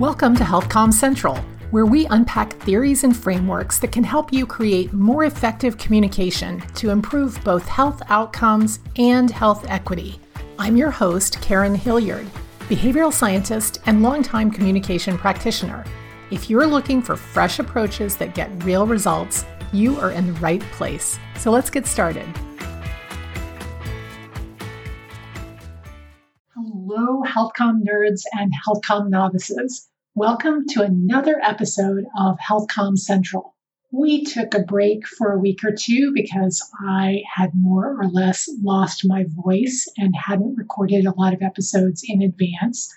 Welcome to HealthCom Central, where we unpack theories and frameworks that can help you create more effective communication to improve both health outcomes and health equity. I'm your host, Karen Hilliard, behavioral scientist and longtime communication practitioner. If you're looking for fresh approaches that get real results, you are in the right place. So let's get started. Hello, HealthComm nerds and HealthCom novices. Welcome to another episode of HealthCom Central. We took a break for a week or two because I had more or less lost my voice and hadn't recorded a lot of episodes in advance.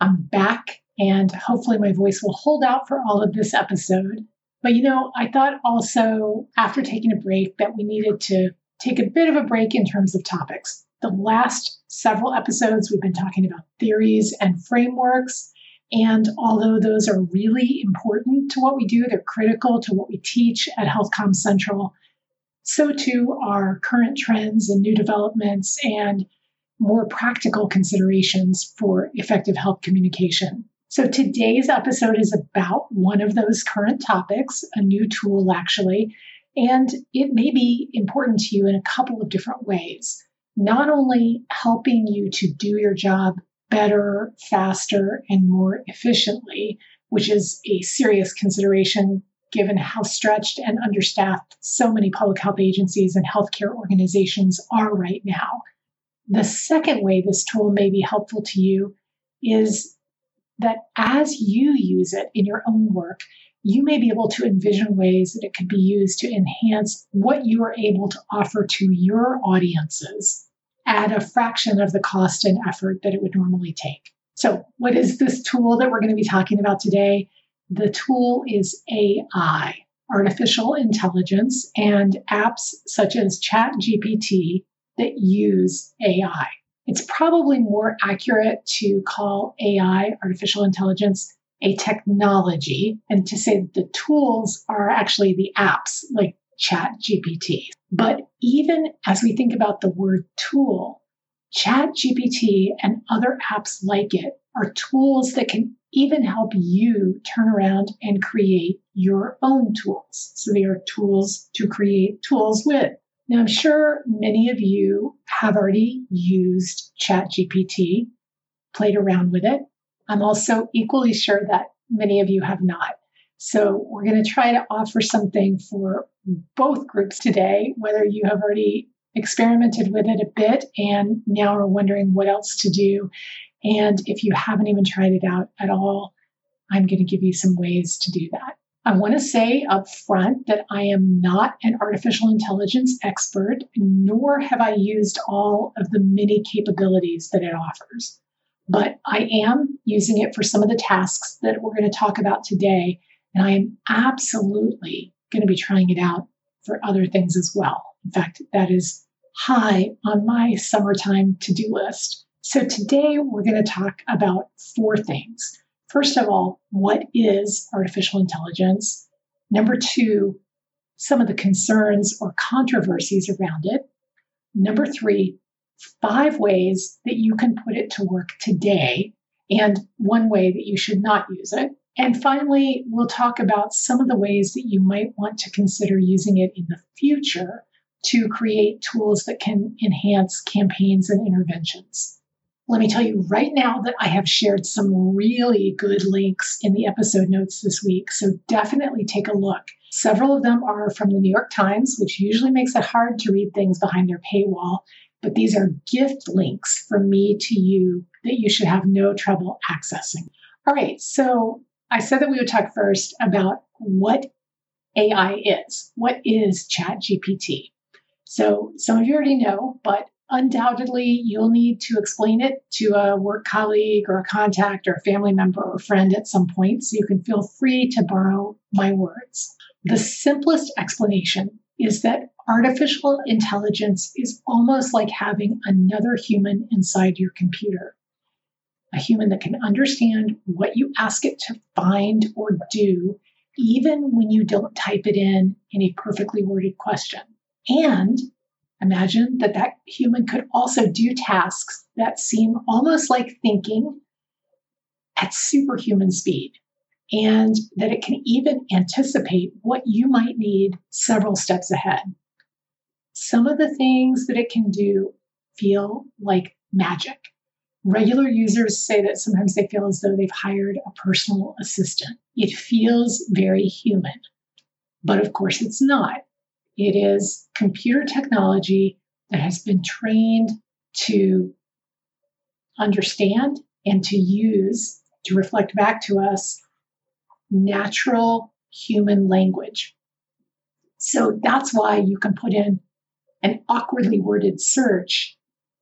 I'm back and hopefully my voice will hold out for all of this episode. But you know, I thought also after taking a break that we needed to take a bit of a break in terms of topics. The last several episodes, we've been talking about theories and frameworks and although those are really important to what we do, they're critical to what we teach at HealthComm Central, so too are current trends and new developments and more practical considerations for effective health communication. So today's episode is about one of those current topics, a new tool actually, and it may be important to you in a couple of different ways. Not only helping you to do your job better, faster, and more efficiently, which is a serious consideration given how stretched and understaffed so many public health agencies and healthcare organizations are right now. The second way this tool may be helpful to you is that as you use it in your own work, you may be able to envision ways that it could be used to enhance what you are able to offer to your audiences at a fraction of the cost and effort that it would normally take. So, what is this tool that we're going to be talking about today? The tool is AI, artificial intelligence, and apps such as ChatGPT that use AI. It's probably more accurate to call AI, artificial intelligence, a technology, and to say that the tools are actually the apps like ChatGPT. But even as we think about the word tool, ChatGPT and other apps like it are tools that can even help you turn around and create your own tools. So they are tools to create tools with. Now, I'm sure many of you have already used ChatGPT, played around with it. I'm also equally sure that many of you have not. So we're going to try to offer something for both groups today, whether you have already experimented with it a bit and now are wondering what else to do. And if you haven't even tried it out at all, I'm going to give you some ways to do that. I want to say up front that I am not an artificial intelligence expert, nor have I used all of the many capabilities that it offers. But I am using it for some of the tasks that we're going to talk about today. And I am absolutely going to be trying it out for other things as well. In fact, that is high on my summertime to do list. So today we're going to talk about four things. First of all, what is artificial intelligence? Number two, some of the concerns or controversies around it. Number three, five ways that you can put it to work today, and one way that you should not use it. And finally, we'll talk about some of the ways that you might want to consider using it in the future to create tools that can enhance campaigns and interventions. Let me tell you right now that I have shared some really good links in the episode notes this week, so definitely take a look. Several of them are from the New York Times, which usually makes it hard to read things behind their paywall, but these are gift links from me to you that you should have no trouble accessing. All right, so I said that we would talk first about what AI is. What is ChatGPT? So some of you already know, but undoubtedly you'll need to explain it to a work colleague or a contact or a family member or friend at some point. So you can feel free to borrow my words. The simplest explanation is that artificial intelligence is almost like having another human inside your computer a human that can understand what you ask it to find or do, even when you don't type it in in a perfectly worded question. And imagine that that human could also do tasks that seem almost like thinking at superhuman speed and that it can even anticipate what you might need several steps ahead. Some of the things that it can do feel like magic. Regular users say that sometimes they feel as though they've hired a personal assistant. It feels very human, but of course it's not. It is computer technology that has been trained to understand and to use to reflect back to us natural human language. So that's why you can put in an awkwardly worded search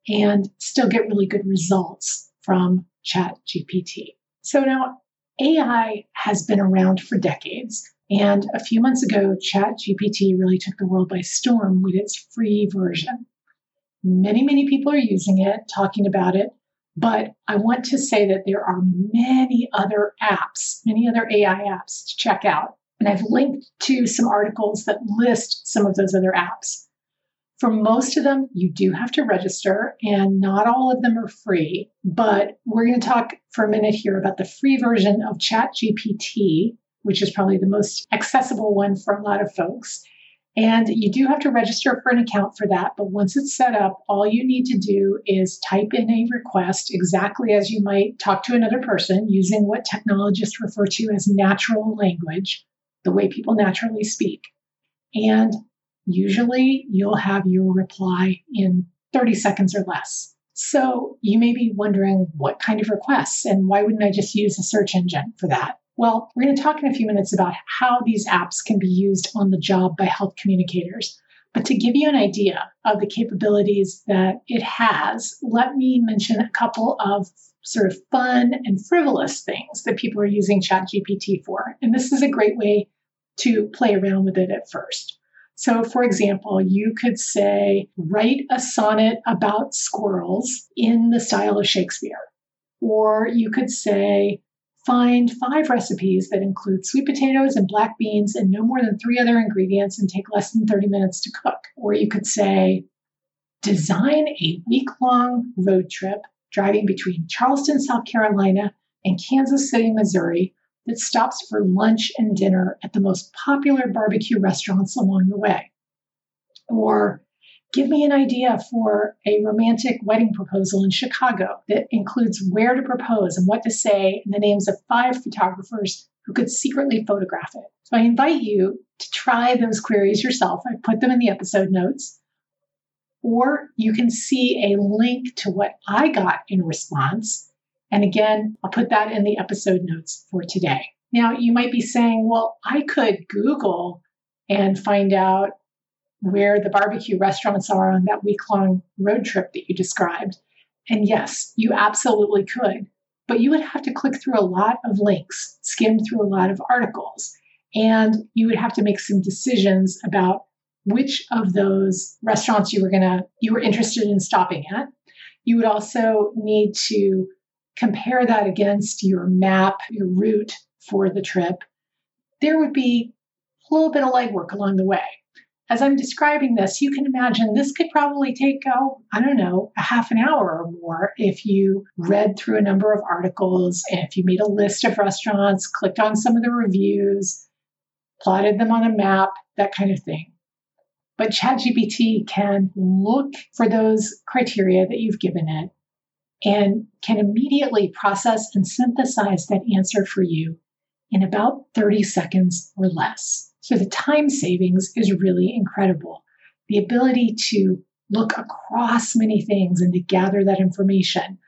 and still get really good results from ChatGPT. So now AI has been around for decades. And a few months ago, ChatGPT really took the world by storm with its free version. Many, many people are using it, talking about it. But I want to say that there are many other apps, many other AI apps to check out. And I've linked to some articles that list some of those other apps. For most of them, you do have to register, and not all of them are free. But we're going to talk for a minute here about the free version of ChatGPT, which is probably the most accessible one for a lot of folks. And you do have to register for an account for that. But once it's set up, all you need to do is type in a request exactly as you might talk to another person using what technologists refer to as natural language, the way people naturally speak. And usually you'll have your reply in 30 seconds or less. So you may be wondering what kind of requests and why wouldn't I just use a search engine for that? Well, we're going to talk in a few minutes about how these apps can be used on the job by health communicators. But to give you an idea of the capabilities that it has, let me mention a couple of sort of fun and frivolous things that people are using ChatGPT for. And this is a great way to play around with it at first. So, for example, you could say, write a sonnet about squirrels in the style of Shakespeare. Or you could say, Find five recipes that include sweet potatoes and black beans and no more than three other ingredients and take less than 30 minutes to cook. Or you could say, design a week long road trip driving between Charleston, South Carolina and Kansas City, Missouri that stops for lunch and dinner at the most popular barbecue restaurants along the way. Or Give me an idea for a romantic wedding proposal in Chicago that includes where to propose and what to say and the names of five photographers who could secretly photograph it. So I invite you to try those queries yourself. I put them in the episode notes. Or you can see a link to what I got in response. And again, I'll put that in the episode notes for today. Now, you might be saying, well, I could Google and find out where the barbecue restaurants are on that week long road trip that you described. And yes, you absolutely could, but you would have to click through a lot of links, skim through a lot of articles, and you would have to make some decisions about which of those restaurants you were going to you were interested in stopping at. You would also need to compare that against your map, your route for the trip. There would be a little bit of legwork along the way as I'm describing this, you can imagine this could probably take, oh, I don't know, a half an hour or more if you read through a number of articles, if you made a list of restaurants, clicked on some of the reviews, plotted them on a map, that kind of thing. But ChatGPT can look for those criteria that you've given it and can immediately process and synthesize that answer for you in about 30 seconds or less. So the time savings is really incredible. The ability to look across many things and to gather that information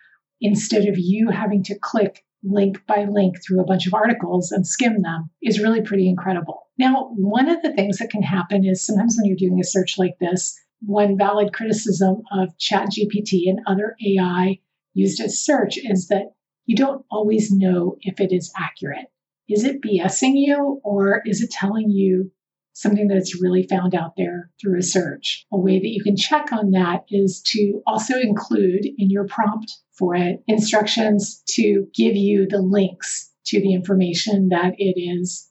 instead of you having to click link by link through a bunch of articles and skim them is really pretty incredible. Now, one of the things that can happen is sometimes when you're doing a search like this, one valid criticism of ChatGPT and other AI used as search is that you don't always know if it is accurate is it BSing you or is it telling you something that's really found out there through a search? A way that you can check on that is to also include in your prompt for it instructions to give you the links to the information that it is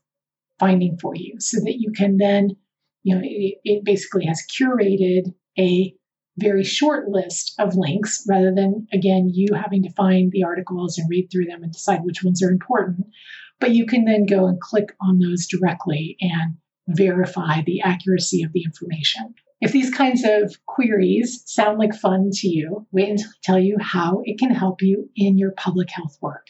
finding for you so that you can then, you know, it, it basically has curated a very short list of links rather than, again, you having to find the articles and read through them and decide which ones are important. But you can then go and click on those directly and verify the accuracy of the information. If these kinds of queries sound like fun to you, wait until I tell you how it can help you in your public health work.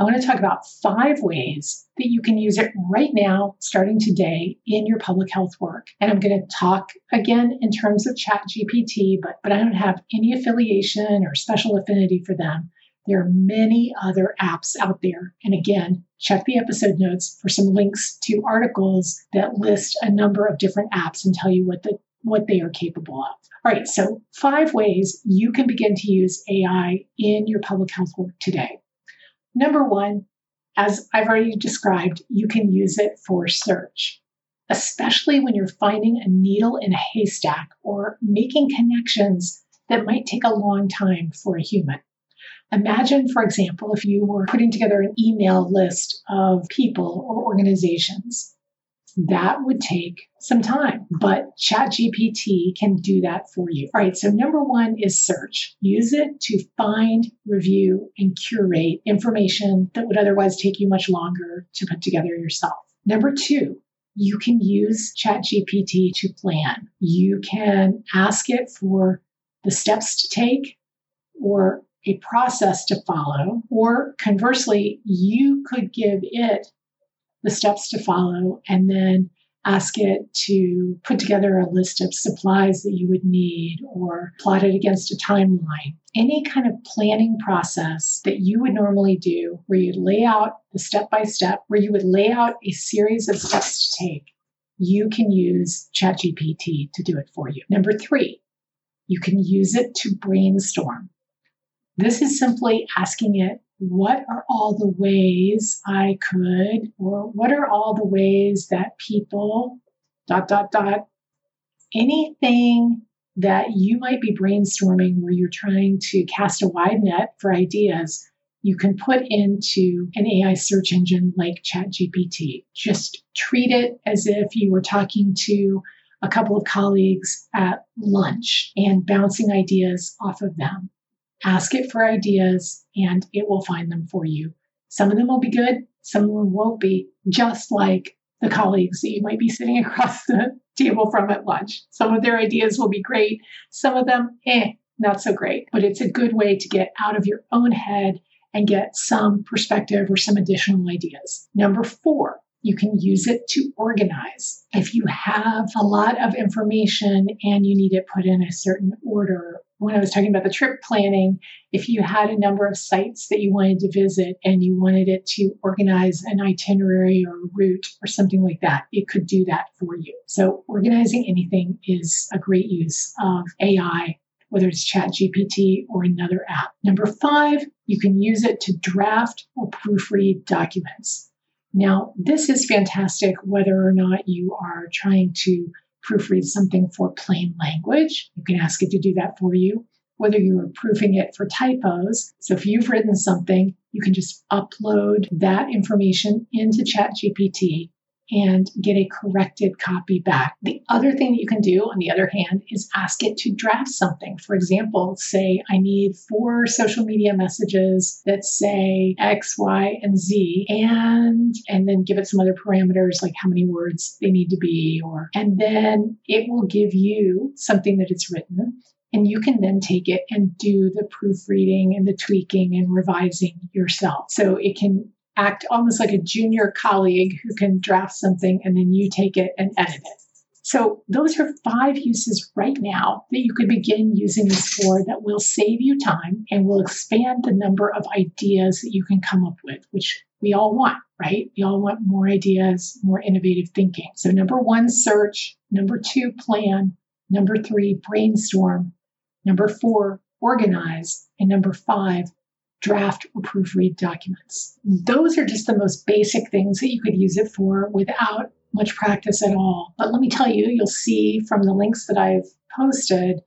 I want to talk about five ways that you can use it right now, starting today, in your public health work. And I'm going to talk again in terms of ChatGPT, but, but I don't have any affiliation or special affinity for them. There are many other apps out there. And again, check the episode notes for some links to articles that list a number of different apps and tell you what the what they are capable of. All right, so five ways you can begin to use AI in your public health work today. Number one, as I've already described, you can use it for search, especially when you're finding a needle in a haystack or making connections that might take a long time for a human. Imagine, for example, if you were putting together an email list of people or organizations. That would take some time, but ChatGPT can do that for you. All right, so number one is search. Use it to find, review, and curate information that would otherwise take you much longer to put together yourself. Number two, you can use ChatGPT to plan. You can ask it for the steps to take or a process to follow, or conversely, you could give it the steps to follow and then ask it to put together a list of supplies that you would need or plot it against a timeline. Any kind of planning process that you would normally do where you lay out the step by step, where you would lay out a series of steps to take, you can use ChatGPT to do it for you. Number three, you can use it to brainstorm. This is simply asking it, what are all the ways I could, or what are all the ways that people, dot, dot, dot, anything that you might be brainstorming where you're trying to cast a wide net for ideas, you can put into an AI search engine like ChatGPT. Just treat it as if you were talking to a couple of colleagues at lunch and bouncing ideas off of them. Ask it for ideas and it will find them for you. Some of them will be good, some of them won't be, just like the colleagues that you might be sitting across the table from at lunch. Some of their ideas will be great, some of them, eh, not so great. But it's a good way to get out of your own head and get some perspective or some additional ideas. Number four, you can use it to organize. If you have a lot of information and you need it put in a certain order when I was talking about the trip planning, if you had a number of sites that you wanted to visit and you wanted it to organize an itinerary or route or something like that, it could do that for you. So, organizing anything is a great use of AI, whether it's ChatGPT or another app. Number five, you can use it to draft or proofread documents. Now, this is fantastic whether or not you are trying to proofread something for plain language, you can ask it to do that for you. Whether you are proofing it for typos, so if you've written something, you can just upload that information into ChatGPT and get a corrected copy back. The other thing that you can do, on the other hand, is ask it to draft something. For example, say, I need four social media messages that say X, Y, and Z, and and then give it some other parameters like how many words they need to be, or and then it will give you something that it's written. And you can then take it and do the proofreading and the tweaking and revising yourself. So it can act almost like a junior colleague who can draft something and then you take it and edit it. So, those are five uses right now that you could begin using this for that will save you time and will expand the number of ideas that you can come up with, which we all want, right? We all want more ideas, more innovative thinking. So, number one, search. Number two, plan. Number three, brainstorm. Number four, organize. And number five, draft or proofread documents. Those are just the most basic things that you could use it for without much practice at all. But let me tell you, you'll see from the links that I've posted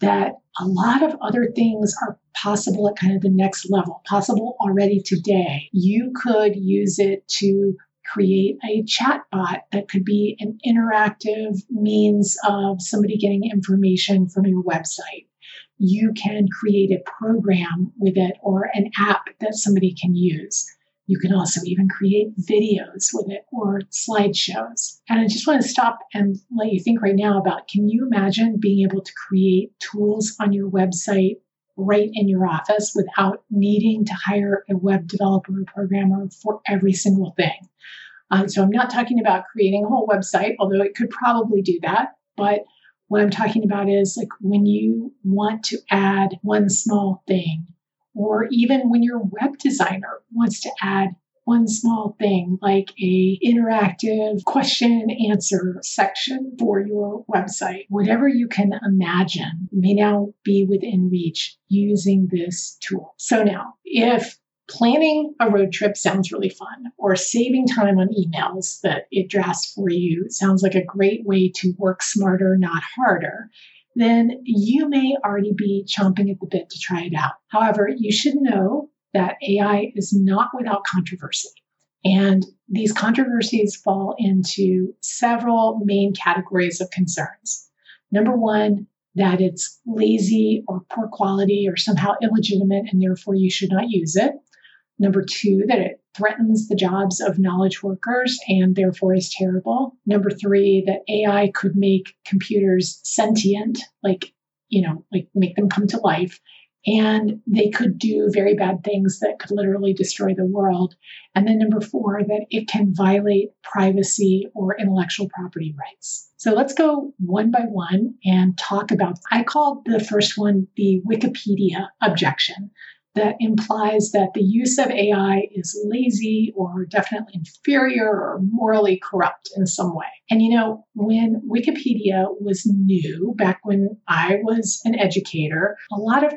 that a lot of other things are possible at kind of the next level, possible already today. You could use it to create a chat bot that could be an interactive means of somebody getting information from your website. You can create a program with it or an app that somebody can use. You can also even create videos with it or slideshows. And I just want to stop and let you think right now about can you imagine being able to create tools on your website right in your office without needing to hire a web developer or programmer for every single thing? Uh, so I'm not talking about creating a whole website, although it could probably do that. But what I'm talking about is like when you want to add one small thing or even when your web designer wants to add one small thing like a interactive question answer section for your website whatever you can imagine may now be within reach using this tool. So now if planning a road trip sounds really fun or saving time on emails that it drafts for you sounds like a great way to work smarter not harder then you may already be chomping at the bit to try it out. However, you should know that AI is not without controversy. And these controversies fall into several main categories of concerns. Number one, that it's lazy or poor quality or somehow illegitimate, and therefore you should not use it. Number two, that it threatens the jobs of knowledge workers and therefore is terrible. Number three, that AI could make computers sentient, like, you know, like make them come to life. And they could do very bad things that could literally destroy the world. And then number four, that it can violate privacy or intellectual property rights. So let's go one by one and talk about. I called the first one the Wikipedia objection that implies that the use of AI is lazy or definitely inferior or morally corrupt in some way. And you know, when Wikipedia was new, back when I was an educator, a lot of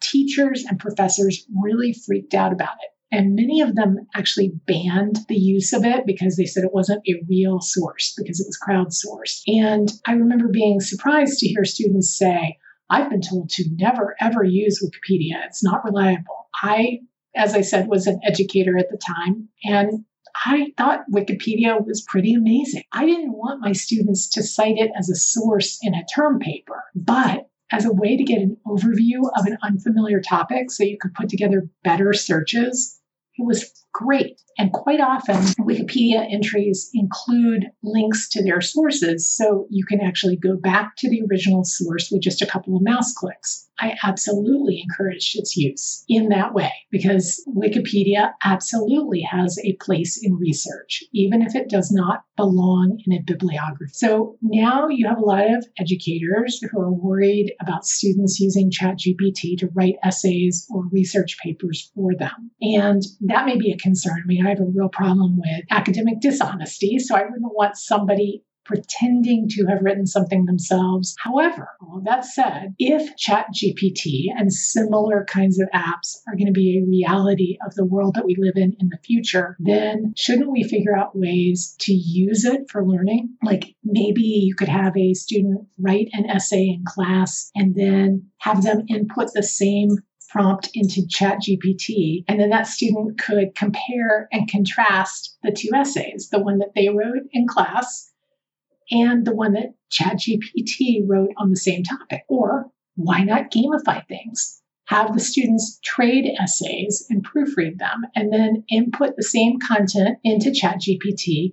teachers and professors really freaked out about it. And many of them actually banned the use of it because they said it wasn't a real source because it was crowdsourced. And I remember being surprised to hear students say, I've been told to never ever use Wikipedia. It's not reliable. I, as I said, was an educator at the time and I thought Wikipedia was pretty amazing. I didn't want my students to cite it as a source in a term paper, but as a way to get an overview of an unfamiliar topic so you could put together better searches, it was great. And quite often, Wikipedia entries include links to their sources, so you can actually go back to the original source with just a couple of mouse clicks. I absolutely encourage its use in that way because Wikipedia absolutely has a place in research, even if it does not belong in a bibliography. So now you have a lot of educators who are worried about students using ChatGPT to write essays or research papers for them. And that may be a concern. I mean, I have a real problem with academic dishonesty, so I wouldn't want somebody pretending to have written something themselves. However, all that said, if ChatGPT and similar kinds of apps are going to be a reality of the world that we live in in the future, then shouldn't we figure out ways to use it for learning? Like maybe you could have a student write an essay in class and then have them input the same prompt into ChatGPT, and then that student could compare and contrast the two essays, the one that they wrote in class and the one that ChatGPT wrote on the same topic. Or why not gamify things? Have the students trade essays and proofread them, and then input the same content into ChatGPT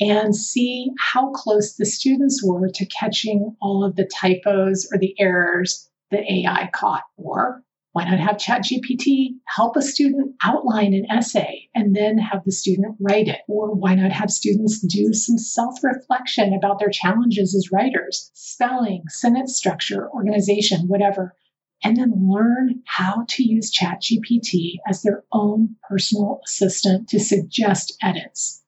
and see how close the students were to catching all of the typos or the errors that AI caught. Or why not have ChatGPT help a student outline an essay and then have the student write it? Or why not have students do some self reflection about their challenges as writers, spelling, sentence structure, organization, whatever, and then learn how to use ChatGPT as their own personal assistant to suggest edits?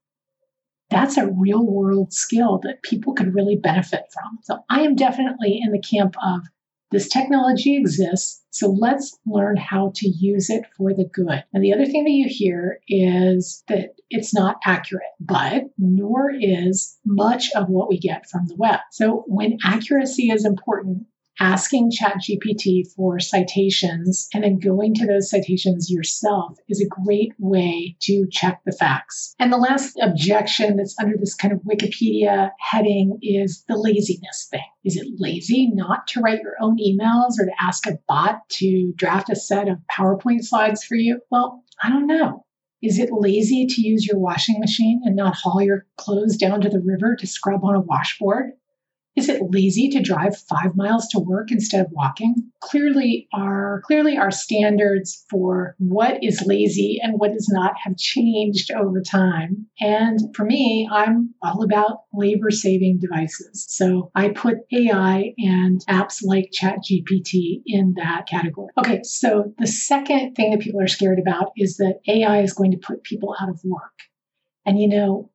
That's a real world skill that people could really benefit from. So I am definitely in the camp of this technology exists, so let's learn how to use it for the good. And the other thing that you hear is that it's not accurate, but nor is much of what we get from the web. So when accuracy is important, asking ChatGPT for citations and then going to those citations yourself is a great way to check the facts. And the last objection that's under this kind of Wikipedia heading is the laziness thing. Is it lazy not to write your own emails or to ask a bot to draft a set of PowerPoint slides for you? Well, I don't know. Is it lazy to use your washing machine and not haul your clothes down to the river to scrub on a washboard? Is it lazy to drive five miles to work instead of walking? Clearly, our clearly our standards for what is lazy and what is not have changed over time. And for me, I'm all about labor-saving devices. So I put AI and apps like ChatGPT in that category. Okay, so the second thing that people are scared about is that AI is going to put people out of work. And you know,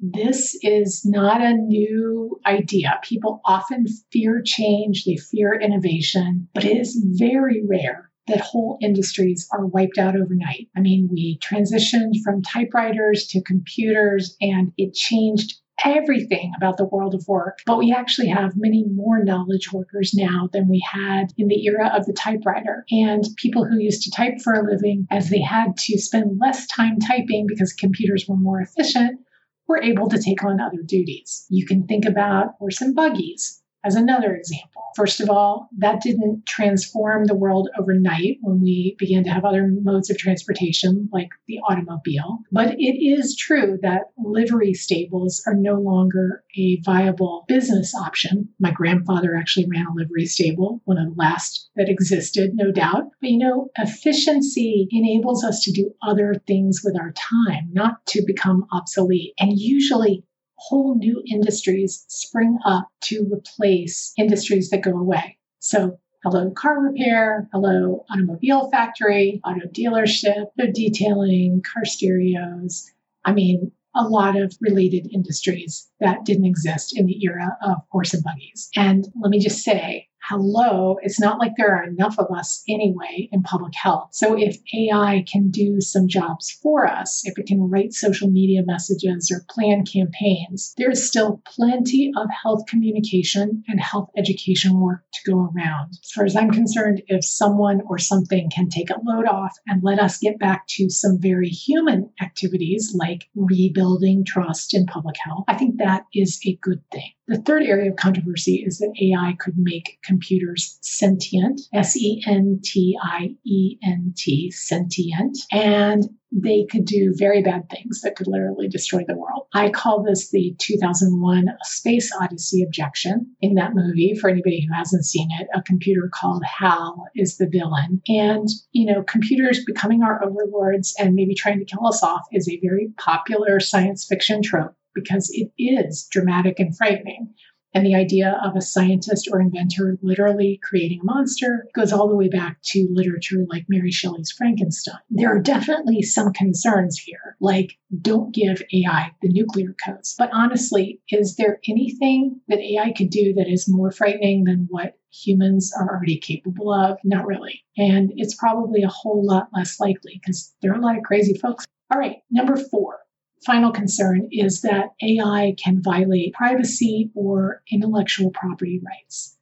this is not a new idea. People often fear change, they fear innovation, but it is very rare that whole industries are wiped out overnight. I mean, we transitioned from typewriters to computers and it changed everything about the world of work, but we actually have many more knowledge workers now than we had in the era of the typewriter. And people who used to type for a living, as they had to spend less time typing because computers were more efficient, were able to take on other duties. You can think about horse and buggies as another example. First of all, that didn't transform the world overnight when we began to have other modes of transportation like the automobile. But it is true that livery stables are no longer a viable business option. My grandfather actually ran a livery stable, one of the last that existed, no doubt. But you know, efficiency enables us to do other things with our time, not to become obsolete. And usually whole new industries spring up to replace industries that go away. So hello car repair, hello automobile factory, auto dealership, auto detailing, car stereos. I mean, a lot of related industries that didn't exist in the era of horse and buggies. And let me just say, hello, it's not like there are enough of us anyway in public health. So if AI can do some jobs for us, if it can write social media messages or plan campaigns, there is still plenty of health communication and health education work to go around. As far as I'm concerned, if someone or something can take a load off and let us get back to some very human activities like rebuilding trust in public health, I think that is a good thing. The third area of controversy is that AI could make computers sentient, S E N T I E N T, sentient, and they could do very bad things that could literally destroy the world. I call this the 2001 Space Odyssey objection. In that movie, for anybody who hasn't seen it, a computer called HAL is the villain. And, you know, computers becoming our overlords and maybe trying to kill us off is a very popular science fiction trope because it is dramatic and frightening. And the idea of a scientist or inventor literally creating a monster goes all the way back to literature like Mary Shelley's Frankenstein. There are definitely some concerns here, like don't give AI the nuclear codes. But honestly, is there anything that AI could do that is more frightening than what humans are already capable of? Not really. And it's probably a whole lot less likely because there are a lot of crazy folks. All right, number four final concern is that AI can violate privacy or intellectual property rights.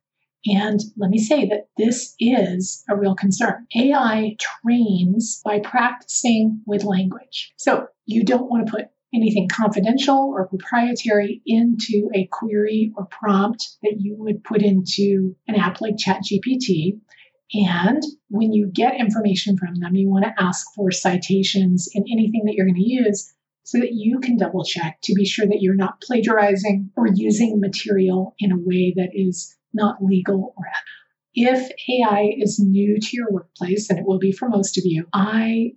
And let me say that this is a real concern. AI trains by practicing with language. So you don't want to put anything confidential or proprietary into a query or prompt that you would put into an app like ChatGPT. And when you get information from them, you want to ask for citations in anything that you're going to use so that you can double check to be sure that you're not plagiarizing or using material in a way that is not legal or ethical. If AI is new to your workplace, and it will be for most of you, I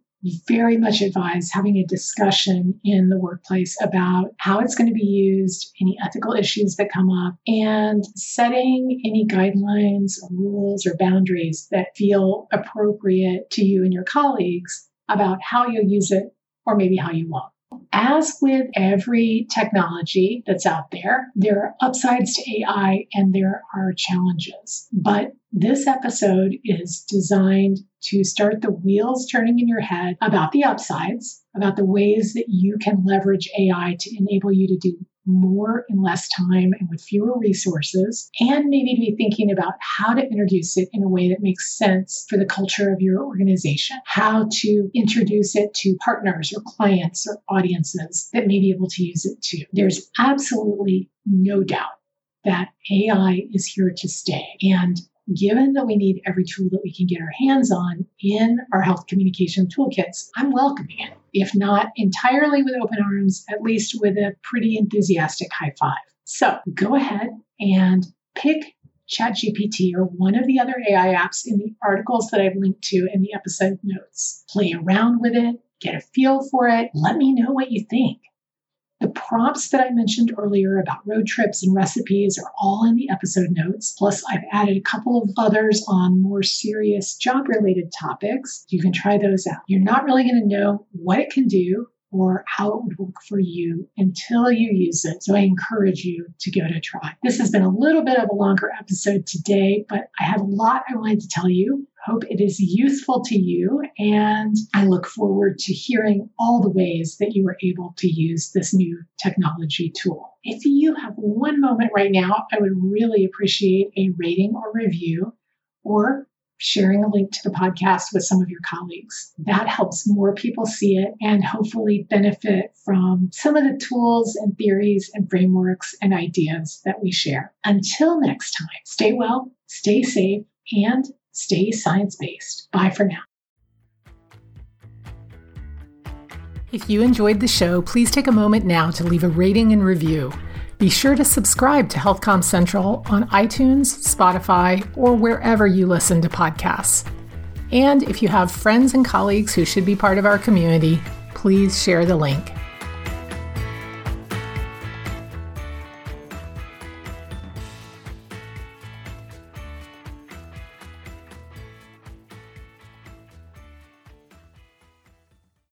very much advise having a discussion in the workplace about how it's going to be used, any ethical issues that come up, and setting any guidelines, rules, or boundaries that feel appropriate to you and your colleagues about how you'll use it or maybe how you won't. As with every technology that's out there, there are upsides to AI and there are challenges. But this episode is designed to start the wheels turning in your head about the upsides, about the ways that you can leverage AI to enable you to do more in less time and with fewer resources, and maybe to be thinking about how to introduce it in a way that makes sense for the culture of your organization, how to introduce it to partners or clients or audiences that may be able to use it too. There's absolutely no doubt that AI is here to stay. And given that we need every tool that we can get our hands on in our health communication toolkits, I'm welcoming it. If not entirely with open arms, at least with a pretty enthusiastic high five. So go ahead and pick ChatGPT or one of the other AI apps in the articles that I've linked to in the episode notes. Play around with it, get a feel for it. Let me know what you think. The prompts that I mentioned earlier about road trips and recipes are all in the episode notes. Plus, I've added a couple of others on more serious job related topics. You can try those out. You're not really going to know what it can do or how it would work for you until you use it. So I encourage you to give it a try. This has been a little bit of a longer episode today, but I had a lot I wanted to tell you. Hope it is useful to you, and I look forward to hearing all the ways that you were able to use this new technology tool. If you have one moment right now, I would really appreciate a rating or review or sharing a link to the podcast with some of your colleagues. That helps more people see it and hopefully benefit from some of the tools and theories and frameworks and ideas that we share. Until next time, stay well, stay safe, and stay science based. Bye for now. If you enjoyed the show, please take a moment now to leave a rating and review. Be sure to subscribe to HealthCom Central on iTunes, Spotify, or wherever you listen to podcasts. And if you have friends and colleagues who should be part of our community, please share the link.